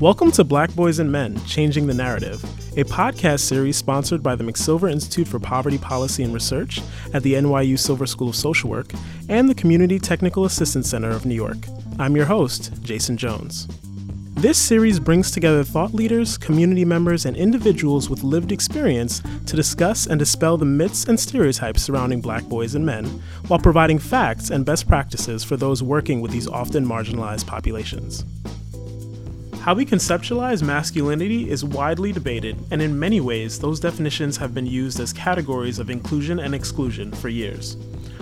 Welcome to Black Boys and Men Changing the Narrative, a podcast series sponsored by the McSilver Institute for Poverty Policy and Research at the NYU Silver School of Social Work and the Community Technical Assistance Center of New York. I'm your host, Jason Jones. This series brings together thought leaders, community members, and individuals with lived experience to discuss and dispel the myths and stereotypes surrounding black boys and men, while providing facts and best practices for those working with these often marginalized populations. How we conceptualize masculinity is widely debated, and in many ways, those definitions have been used as categories of inclusion and exclusion for years.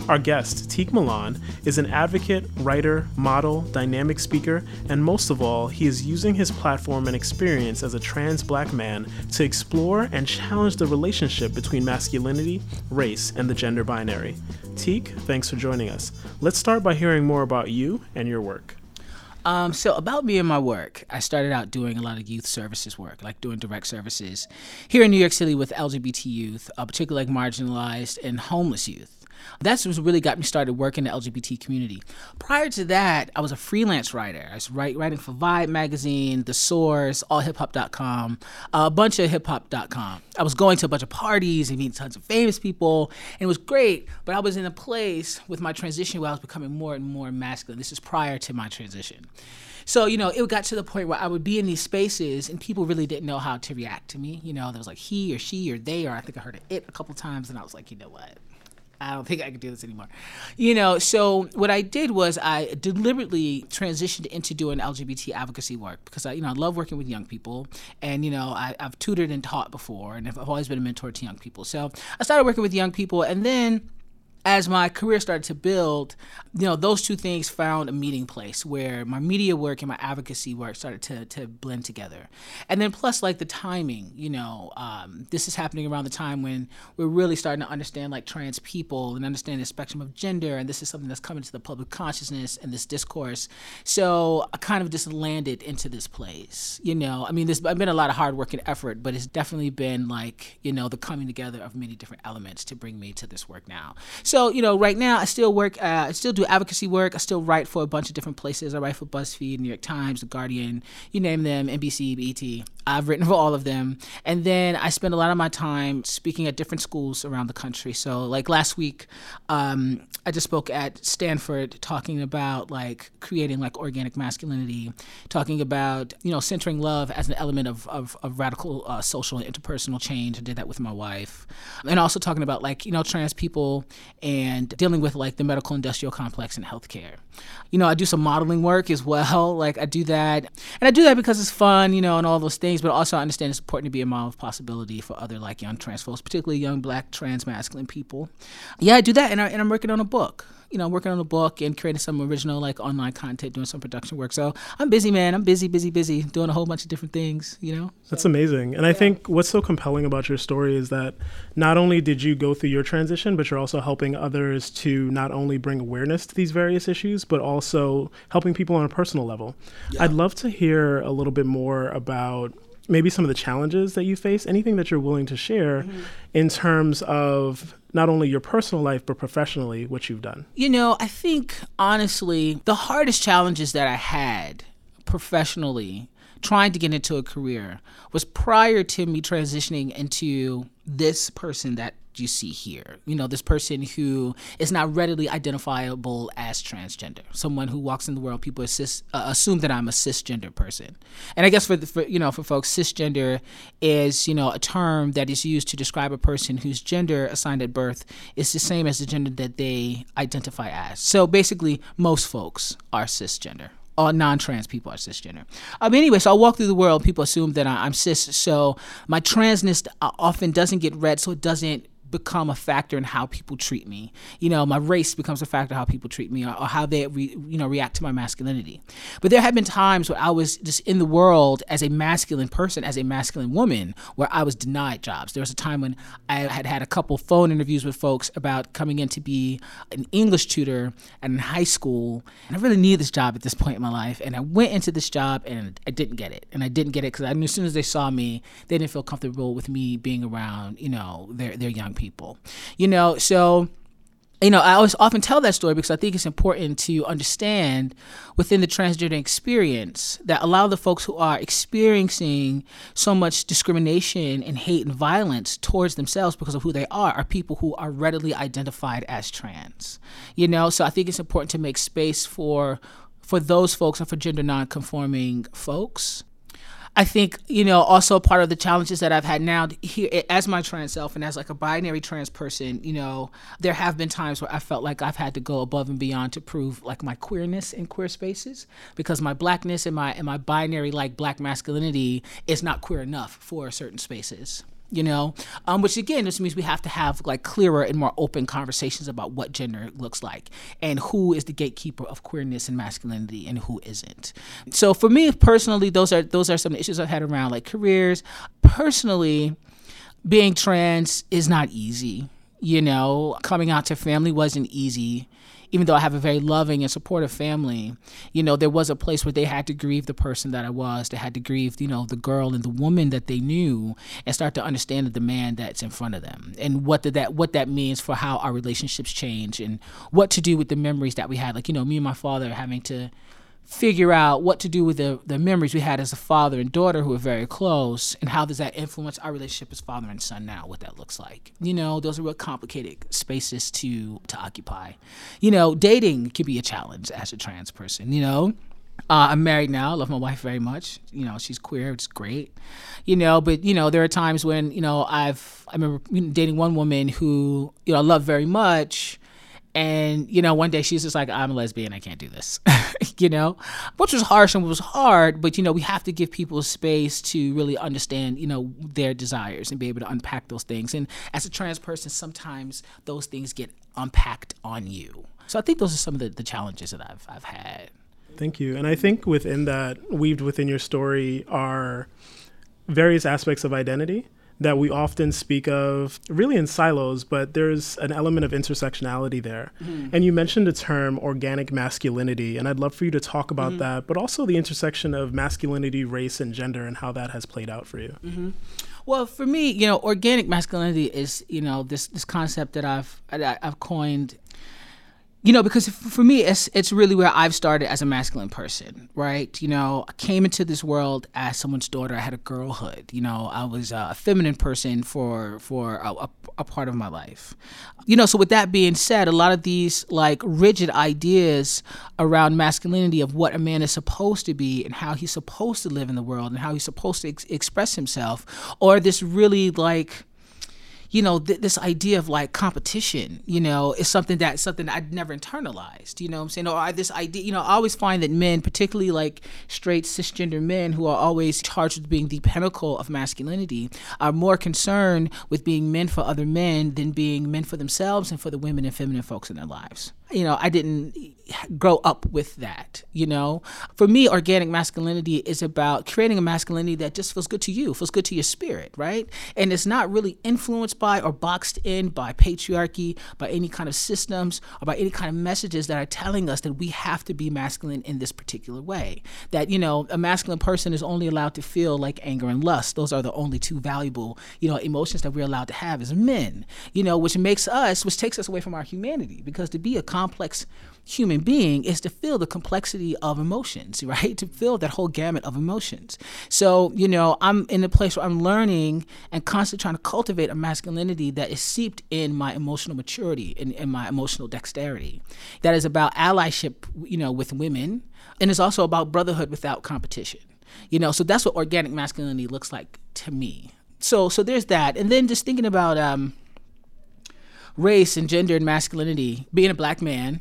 Our guest, Tiq Milan, is an advocate, writer, model, dynamic speaker, and most of all, he is using his platform and experience as a trans black man to explore and challenge the relationship between masculinity, race, and the gender binary. Teek, thanks for joining us. Let's start by hearing more about you and your work. Um, so about me and my work, I started out doing a lot of youth services work, like doing direct services here in New York City with LGBT youth, uh, particularly like marginalized and homeless youth. That's what really got me started working in the LGBT community. Prior to that, I was a freelance writer. I was write, writing for Vibe magazine, The Source, allhiphop.com, a bunch of hiphop.com. I was going to a bunch of parties and meeting tons of famous people, and it was great. But I was in a place with my transition where I was becoming more and more masculine. This is prior to my transition. So, you know, it got to the point where I would be in these spaces and people really didn't know how to react to me. You know, there was like he or she or they, or I think I heard it a couple times, and I was like, you know what? I don't think I could do this anymore. You know, so what I did was I deliberately transitioned into doing LGBT advocacy work because I, you know, I love working with young people, and you know, I, have tutored and taught before, and I've always been a mentor to young people. So I started working with young people, and then as my career started to build, you know, those two things found a meeting place where my media work and my advocacy work started to, to blend together. And then plus like the timing, you know, um, this is happening around the time when we're really starting to understand like trans people and understand the spectrum of gender. And this is something that's coming to the public consciousness and this discourse. So I kind of just landed into this place, you know, I mean, there's been a lot of hard work and effort, but it's definitely been like, you know, the coming together of many different elements to bring me to this work now. So so you know, right now I still work. Uh, I still do advocacy work. I still write for a bunch of different places. I write for BuzzFeed, New York Times, The Guardian, you name them, NBC, BET. I've written for all of them, and then I spend a lot of my time speaking at different schools around the country. So like last week, um, I just spoke at Stanford talking about like creating like organic masculinity, talking about you know centering love as an element of of, of radical uh, social and interpersonal change. I did that with my wife, and also talking about like you know trans people and dealing with like the medical industrial complex and healthcare. You know, I do some modeling work as well. Like I do that, and I do that because it's fun, you know, and all those things. But also, I understand it's important to be a model of possibility for other like young trans folks, particularly young black trans masculine people. Yeah, I do that, and, I, and I'm working on a book you know, working on a book and creating some original like online content, doing some production work. So I'm busy, man. I'm busy, busy, busy, doing a whole bunch of different things. You know. So, That's amazing. And yeah. I think what's so compelling about your story is that not only did you go through your transition, but you're also helping others to not only bring awareness to these various issues, but also helping people on a personal level. Yeah. I'd love to hear a little bit more about maybe some of the challenges that you face, anything that you're willing to share mm-hmm. in terms of not only your personal life, but professionally, what you've done? You know, I think honestly, the hardest challenges that I had professionally trying to get into a career was prior to me transitioning into this person that you see here. You know, this person who is not readily identifiable as transgender, someone who walks in the world, people assist, uh, assume that I'm a cisgender person. And I guess for, the, for you know for folks, cisgender is you know a term that is used to describe a person whose gender assigned at birth is the same as the gender that they identify as. So basically, most folks are cisgender all non-trans people are cisgender. Um, anyway, so I walk through the world. People assume that I, am cis, so my transness uh, often doesn't get read, so it doesn't become a factor in how people treat me. You know, my race becomes a factor how people treat me or, or how they re, you know react to my masculinity. But there have been times where I was just in the world as a masculine person, as a masculine woman, where I was denied jobs. There was a time when I had had a couple phone interviews with folks about coming in to be an English tutor at a high school, and I really needed this job at this point in my life. And I went into this job and I didn't get it, and I didn't get it because as soon as they saw me, they didn't feel comfortable with me being around, you know, their their young people people. You know, so you know, I always often tell that story because I think it's important to understand within the transgender experience that a lot of the folks who are experiencing so much discrimination and hate and violence towards themselves because of who they are are people who are readily identified as trans. You know, so I think it's important to make space for for those folks and for gender nonconforming folks I think, you know, also part of the challenges that I've had now here as my trans self and as like a binary trans person, you know, there have been times where I felt like I've had to go above and beyond to prove like my queerness in queer spaces because my blackness and my and my binary like black masculinity is not queer enough for certain spaces you know? Um, which again just means we have to have like clearer and more open conversations about what gender looks like and who is the gatekeeper of queerness and masculinity and who isn't. So for me personally those are those are some issues i've had around like careers. Personally being trans is not easy you know? Coming out to family wasn't easy even though I have a very loving and supportive family, you know, there was a place where they had to grieve the person that I was. They had to grieve, you know, the girl and the woman that they knew and start to understand the man that's in front of them and what did that what that means for how our relationships change and what to do with the memories that we had. Like, you know, me and my father having to figure out what to do with the, the memories we had as a father and daughter who were very close and how does that influence our relationship as father and son now what that looks like you know those are real complicated spaces to to occupy you know dating can be a challenge as a trans person you know uh, I'm married now. I love my wife very much. You know, she's queer. It's great. You know, but you know, there are times when you know I've I remember dating one woman who you know I love very much, and, you know, one day she's just like, I'm a lesbian, I can't do this, you know, which was harsh and was hard. But, you know, we have to give people space to really understand, you know, their desires and be able to unpack those things. And as a trans person, sometimes those things get unpacked on you. So I think those are some of the, the challenges that I've, I've had. Thank you. And I think within that, weaved within your story are various aspects of identity that we often speak of really in silos, but there's an element of intersectionality there. Mm-hmm. And you mentioned the term organic masculinity, and I'd love for you to talk about mm-hmm. that, but also the intersection of masculinity, race, and gender and how that has played out for you. Mm-hmm. Well, for me, you know, organic masculinity is, you know, this this concept that I've I've coined you know because for me it's it's really where i've started as a masculine person right? You know i came into this world as someone's daughter. I had a girlhood. You know i was a feminine person for for a, a, part of my life. You know so with that being said a lot of these like rigid ideas around masculinity of what a man is supposed to be and how he's supposed to live in the world and how he's supposed to ex- express himself or this really like you know, th- this idea of like competition, you know, is something that something I'd never internalized. You know I'm saying? Or I, this idea, you know, I always find that men, particularly like straight cisgender men who are always charged with being the pinnacle of masculinity, are more concerned with being men for other men than being men for themselves and for the women and feminine folks in their lives you know, I didn't grow up with that, you know. For me, organic masculinity is about creating a masculinity that just feels good to you, feels good to your spirit, right? And it's not really influenced by or boxed in by patriarchy, by any kind of systems, or by any kind of messages that are telling us that we have to be masculine in this particular way. That, you know, a masculine person is only allowed to feel like anger and lust. Those are the only two valuable, you know, emotions that we're allowed to have as men, you know, which makes us, which takes us away from our humanity. Because to be a complex human being is to feel the complexity of emotions, right? To feel that whole gamut of emotions. So, you know, I'm in a place where I'm learning and constantly trying to cultivate a masculinity that is seeped in my emotional maturity and my emotional dexterity. That is about allyship, you know, with women, and it's also about brotherhood without competition. You know, so that's what organic masculinity looks like to me. So, so there's that, and then just thinking about um, race and gender and masculinity, being a black man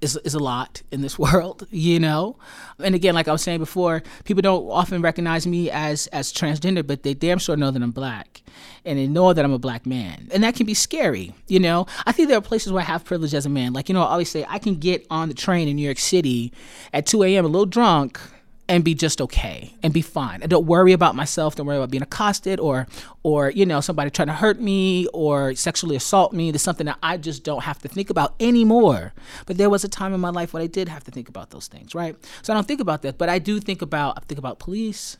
is, is a lot in this world, you know? And again, like I was saying before, people don't often recognize me as as transgender, but they damn sure know that I'm black. And they know that I'm a black man. And that can be scary, you know? I think there are places where I have privilege as a man. Like, you know, I always say I can get on the train in New York City at 2 a.m. a little drunk and be just okay and be fine. And don't worry about myself. Don't worry about being accosted or or you know somebody trying to hurt me or sexually assault me. There's something that I just don't have to think about anymore. But there was a time in my life when I did have to think about those things, right? So I don't think about that, but I do think about I think about police.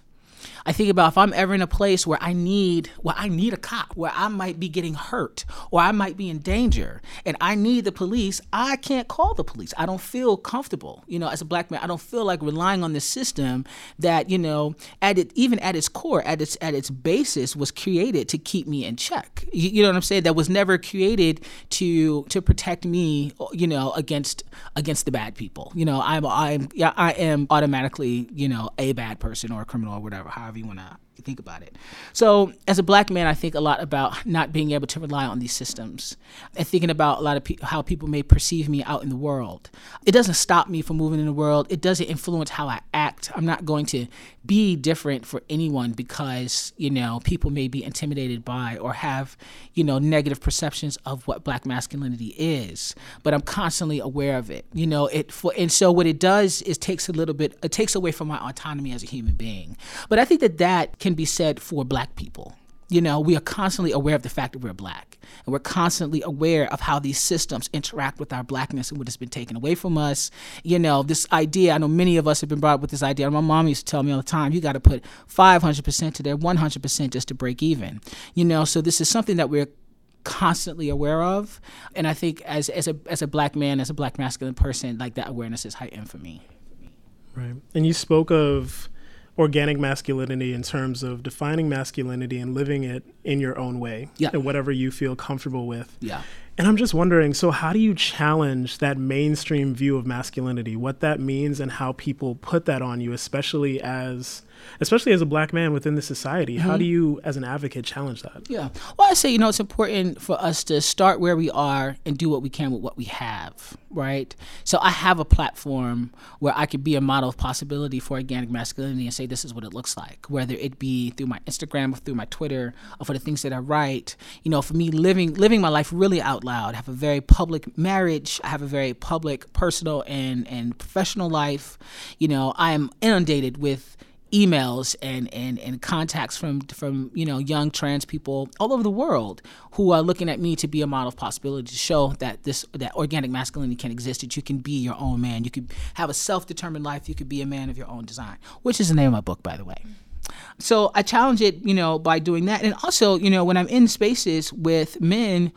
I think about if I'm ever in a place where I need, well, I need a cop, where I might be getting hurt or I might be in danger and I need the police, I can't call the police. I don't feel comfortable. You know, as a black man, I don't feel like relying on the system that, you know, at it, even at its core, at its at its basis was created to keep me in check. You, you know what I'm saying? That was never created to to protect me, you know, against against the bad people. You know, I'm I'm I am automatically, you know, a bad person or a criminal or whatever, however you want to think about it. So, as a black man, I think a lot about not being able to rely on these systems and thinking about a lot of pe- how people may perceive me out in the world. It doesn't stop me from moving in the world, it doesn't influence how I act. I'm not going to be different for anyone because, you know, people may be intimidated by or have, you know, negative perceptions of what black masculinity is. But I'm constantly aware of it. You know, it for and so what it does is takes a little bit it takes away from my autonomy as a human being. But I think that that can be said for black people. You know, we are constantly aware of the fact that we're black. And we're constantly aware of how these systems interact with our blackness and what has been taken away from us. You know, this idea, I know many of us have been brought up with this idea. My mom used to tell me all the time, you got to put 500% to their 100% just to break even. You know, so this is something that we're constantly aware of. And I think as, as, a, as a black man, as a black masculine person, like that awareness is heightened for me. Right. And you spoke of organic masculinity in terms of defining masculinity and living it in your own way yeah. and whatever you feel comfortable with. Yeah. And I'm just wondering so, how do you challenge that mainstream view of masculinity, what that means, and how people put that on you, especially as especially as a black man within the society. Mm-hmm. How do you, as an advocate, challenge that? Yeah. Well, I say, you know, it's important for us to start where we are and do what we can with what we have, right? So I have a platform where I could be a model of possibility for organic masculinity and say this is what it looks like, whether it be through my Instagram or through my Twitter or for the things that I write. You know, for me, living living my life really out loud. I have a very public marriage. I have a very public, personal, and and professional life. You know, I am inundated with emails and, and, and contacts from from you know young trans people all over the world who are looking at me to be a model of possibility to show that this that organic masculinity can exist that you can be your own man you could have a self-determined life you could be a man of your own design which is the name of my book by the way so I challenge it you know by doing that and also you know when I'm in spaces with men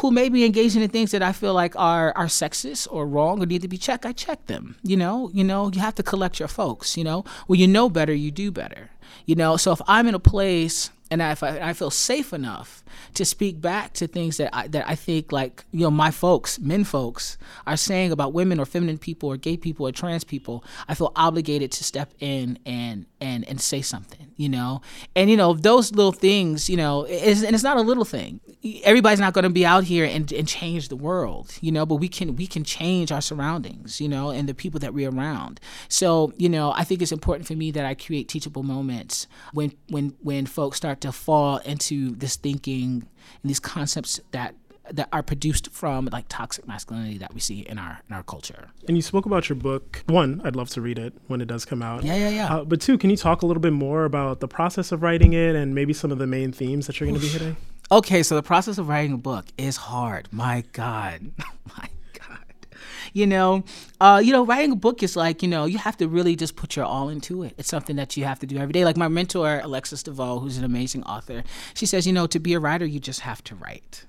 who may be engaging in things that I feel like are are sexist or wrong or need to be checked, I check them. You know, you know, you have to collect your folks. You know, when you know better, you do better. You know, so if I'm in a place and if I, I, feel safe enough to speak back to things that I, that I think like you know my folks, men folks, are saying about women or feminine people or gay people or trans people, I feel obligated to step in and and and say something, you know. And you know those little things, you know, and it's not a little thing. Everybody's not going to be out here and, and change the world, you know, but we can we can change our surroundings, you know, and the people that we're around. So you know, I think it's important for me that I create teachable moments when when when folks start to fall into this thinking and these concepts that that are produced from like toxic masculinity that we see in our in our culture. And you spoke about your book. One, I'd love to read it when it does come out. Yeah, yeah, yeah. Uh, but two, can you talk a little bit more about the process of writing it and maybe some of the main themes that you're going to be hitting? Okay, so the process of writing a book is hard. My God, my you know? Uh, you know writing a book is like you know you have to really just put your all into it. It's something that you have to do every day. Like my mentor Alexis De Veaux who's an amazing author she says you know to be a writer you just have to write.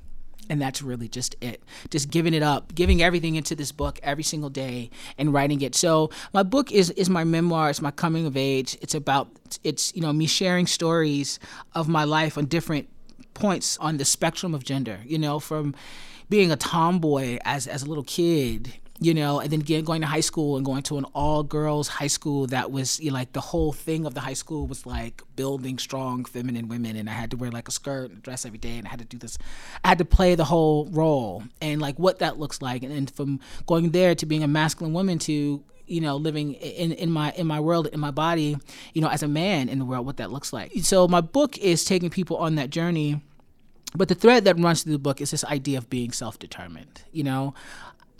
And that's really just it. Just giving it up giving everything into this book every single day and writing it. So my book is is my memoir. It's my coming of age. It's about it's you know me sharing stories of my life on different points on the spectrum of gender you know from being a tomboy as as a little kid you know, and then again going to high school and going to an all girls high school that was you know, like the whole thing of the high school was like building strong feminine women, and I had to wear like a skirt and a dress every day, and I had to do this, I had to play the whole role. And like what that looks like, and then from going there to being a masculine woman to you know living in in my in my world in my body you know as a man in the world what that looks like. So my book is taking people on that journey. But the thread that runs through the book is this idea of being self-determined you know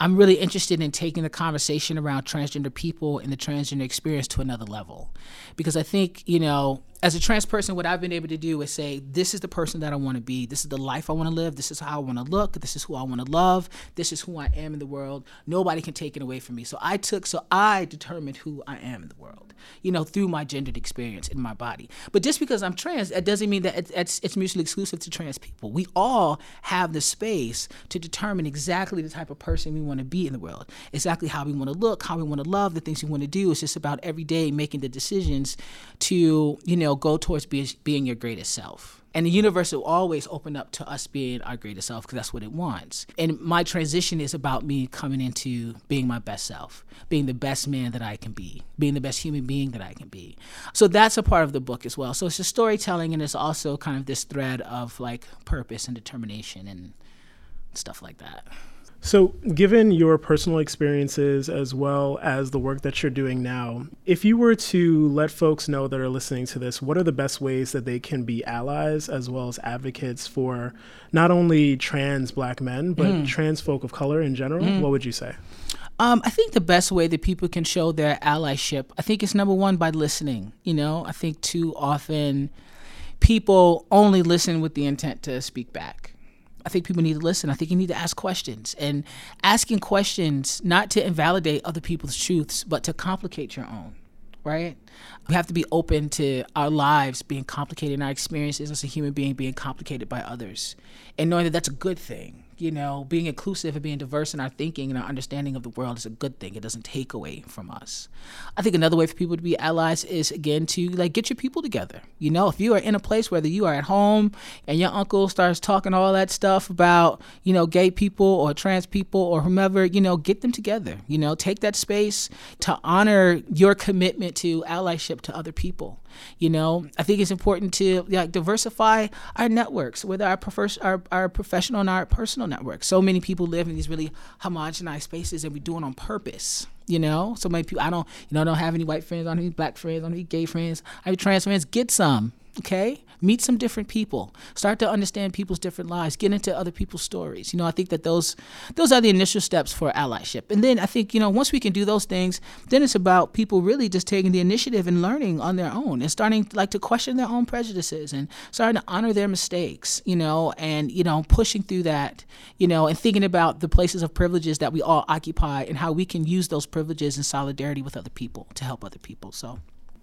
I'm really interested in taking the conversation around transgender people and the transgender experience to another level. Because I think, you know, as a trans person, what I've been able to do is say, this is the person that I want to be. This is the life I want to live. This is how I want to look. This is who I want to love. This is who I am in the world. Nobody can take it away from me. So I took, so I determined who I am in the world, you know, through my gendered experience in my body. But just because I'm trans, that doesn't mean that it's, it's mutually exclusive to trans people. We all have the space to determine exactly the type of person we want to be in the world, exactly how we want to look, how we want to love, the things we want to do. It's just about every day making the decisions to, you know, go towards be, being your greatest self. And the universe will always open up to us being our greatest self because that's what it wants. And my transition is about me coming into being my best self, being the best man that I can be, being the best human being that I can be. So that's a part of the book as well. So it's a storytelling and it's also kind of this thread of like purpose and determination and stuff like that. So, given your personal experiences as well as the work that you're doing now, if you were to let folks know that are listening to this, what are the best ways that they can be allies as well as advocates for not only trans black men, but mm. trans folk of color in general? Mm. What would you say? Um, I think the best way that people can show their allyship, I think it's number one by listening. You know, I think too often people only listen with the intent to speak back I think people need to listen. I think you need to ask questions and asking questions not to invalidate other people's truths, but to complicate your own, right? We have to be open to our lives being complicated and our experiences as a human being being complicated by others and knowing that that's a good thing you know, being inclusive and being diverse in our thinking and our understanding of the world is a good thing. It doesn't take away from us. I think another way for people to be allies is again to like get your people together. You know, if you are in a place whether you are at home and your uncle starts talking all that stuff about, you know, gay people or trans people or whomever, you know, get them together. You know, take that space to honor your commitment to allyship to other people. You know, I think it's important to like diversify our networks, whether our, prefer- our, our professional and our personal network. So many people live in these really homogenized spaces, and we do it on purpose. You know, so many people. I don't, you know, I don't have any white friends. I don't have any black friends. I don't have any gay friends. I have trans friends. Get some. Okay, meet some different people. Start to understand people's different lives. Get into other people's stories. You know, I think that those those are the initial steps for allyship. And then I think you know once we can do those things, then it's about people really just taking the initiative and learning on their own and starting like to question their own prejudices and starting to honor their mistakes. You know, and you know pushing through that. You know, and thinking about the places of privileges that we all occupy and how we can use those privileges in solidarity with other people to help other people. So.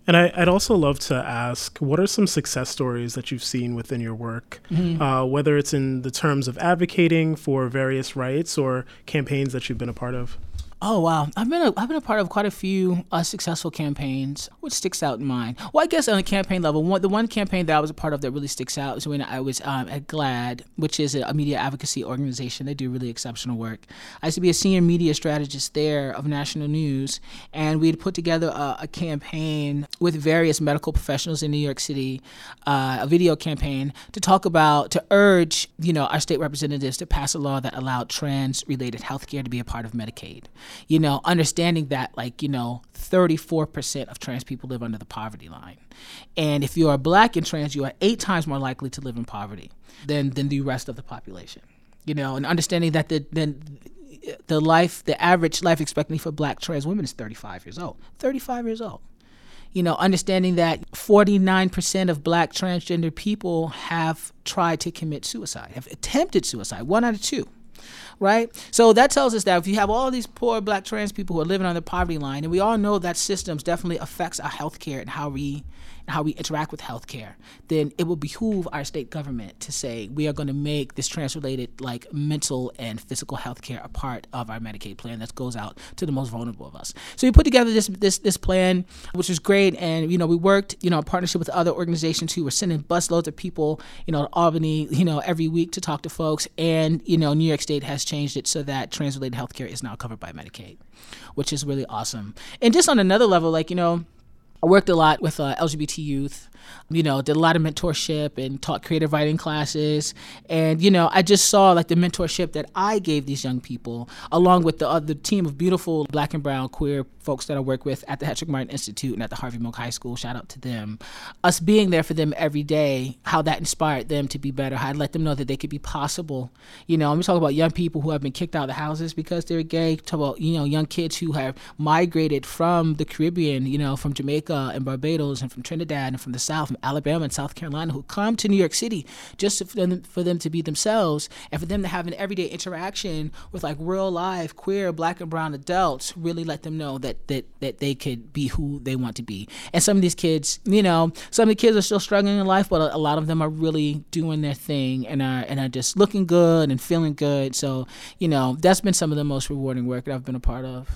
And I, would also love to ask, what are some success stories that you've seen within your work, mm-hmm. uh, whether it's in the terms of advocating for various rights or campaigns that you've been a part of? Oh wow, I've been a, I've been a part of quite a few uh, successful campaigns. What sticks out in mind? Well, I guess on a campaign level, one, the one campaign that I was a part of that really sticks out is when I was um, at GLAAD, which is a media advocacy organization. They do really exceptional work. I used to be a senior media strategist there of national news, and we had put together a, a campaign with various medical professionals in New York City, uh, a video campaign to talk about to urge you know our state representatives to pass a law that allowed trans-related healthcare to be a part of Medicaid you know, understanding that like, you know, 34% of trans people live under the poverty line. And if you are black and trans, you are eight times more likely to live in poverty than, than the rest of the population. You know, and understanding that the, then the life, the average life expectancy for black trans women is 35 years old. 35 years old you know, understanding that 49% of black transgender people have tried to commit suicide, have attempted suicide, one out of two right? So that tells us that if you have all these poor black trans people who are living on the poverty line, and we all know that systems definitely affects our health care and how we how we interact with healthcare, then it will behoove our state government to say we are going to make this trans-related like mental and physical healthcare a part of our Medicaid plan that goes out to the most vulnerable of us. So we put together this this this plan, which was great, and you know we worked you know in partnership with other organizations who were sending busloads of people you know to Albany you know every week to talk to folks, and you know New York State has changed it so that trans-related healthcare is now covered by Medicaid, which is really awesome. And just on another level, like you know I worked a lot with uh, LGBT youth you know, did a lot of mentorship and taught creative writing classes. And, you know, I just saw like the mentorship that I gave these young people, along with the other team of beautiful black and brown queer folks that I work with at the Hetrick Martin Institute and at the Harvey Milk High School. Shout out to them. Us being there for them every day, how that inspired them to be better, how I let them know that they could be possible. You know, I'm talking about young people who have been kicked out of the houses because they're gay. Talk about, you know, young kids who have migrated from the Caribbean, you know, from Jamaica and Barbados and from Trinidad and from the South From Alabama and South Carolina, who come to New York City just for them, for them to be themselves and for them to have an everyday interaction with like real life queer black and brown adults. Really let them know that that that they could be who they want to be. And some of these kids, you know, some of the kids are still struggling in life, but a, a lot of them are really doing their thing and are and are just looking good and feeling good. So you know, that's been some of the most rewarding work that I've been a part of.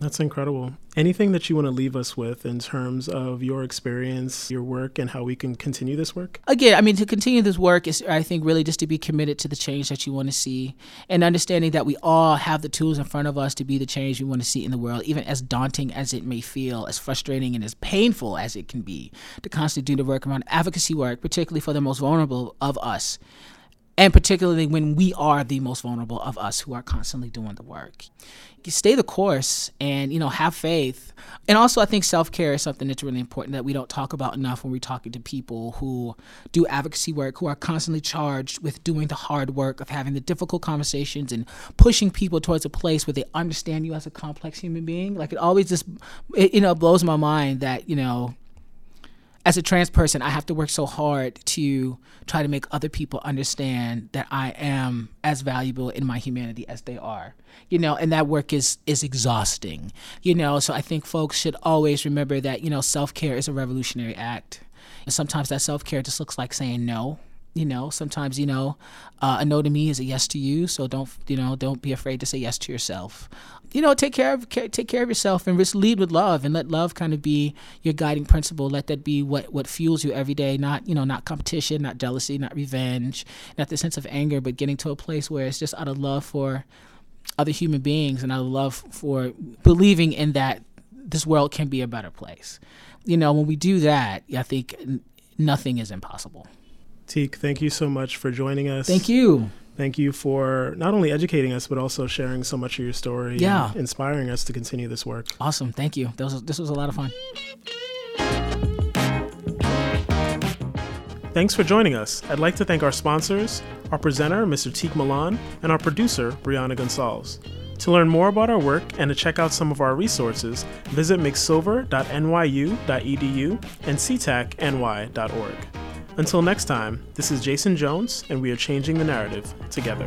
That's incredible. Anything that you want to leave us with in terms of your experience, your work, and how we can continue this work? Again, I mean, to continue this work is, I think, really just to be committed to the change that you want to see and understanding that we all have the tools in front of us to be the change we want to see in the world, even as daunting as it may feel, as frustrating and as painful as it can be to constantly do the work around advocacy work, particularly for the most vulnerable of us and particularly when we are the most vulnerable of us who are constantly doing the work. You stay the course and you know have faith. And also I think self-care is something that's really important that we don't talk about enough when we're talking to people who do advocacy work who are constantly charged with doing the hard work of having the difficult conversations and pushing people towards a place where they understand you as a complex human being. Like it always just it, you know blows my mind that, you know, as a trans person, I have to work so hard to try to make other people understand that I am as valuable in my humanity as they are. You know, and that work is is exhausting. You know, so I think folks should always remember that, you know, self-care is a revolutionary act. And sometimes that self-care just looks like saying no you know sometimes you know uh, a no to me is a yes to you so don't you know don't be afraid to say yes to yourself. You know take care of take care of yourself and just lead with love and let love kind of be your guiding principle. Let that be what what fuels you every day not you know not competition not jealousy not revenge not the sense of anger but getting to a place where it's just out of love for other human beings and out of love for believing in that this world can be a better place. You know when we do that i think nothing is impossible Tiq, thank you so much for joining us. Thank you. Thank you for not only educating us, but also sharing so much of your story yeah. inspiring us to continue this work. Awesome. Thank you. This was, this was a lot of fun. Thanks for joining us. I'd like to thank our sponsors, our presenter, Mr. Tiq Milan, and our producer, Brianna Gonzalez. To learn more about our work and to check out some of our resources, visit mcsilver.nyu.edu and ctacny.org. Until next time, this is Jason Jones, and we are changing the narrative together.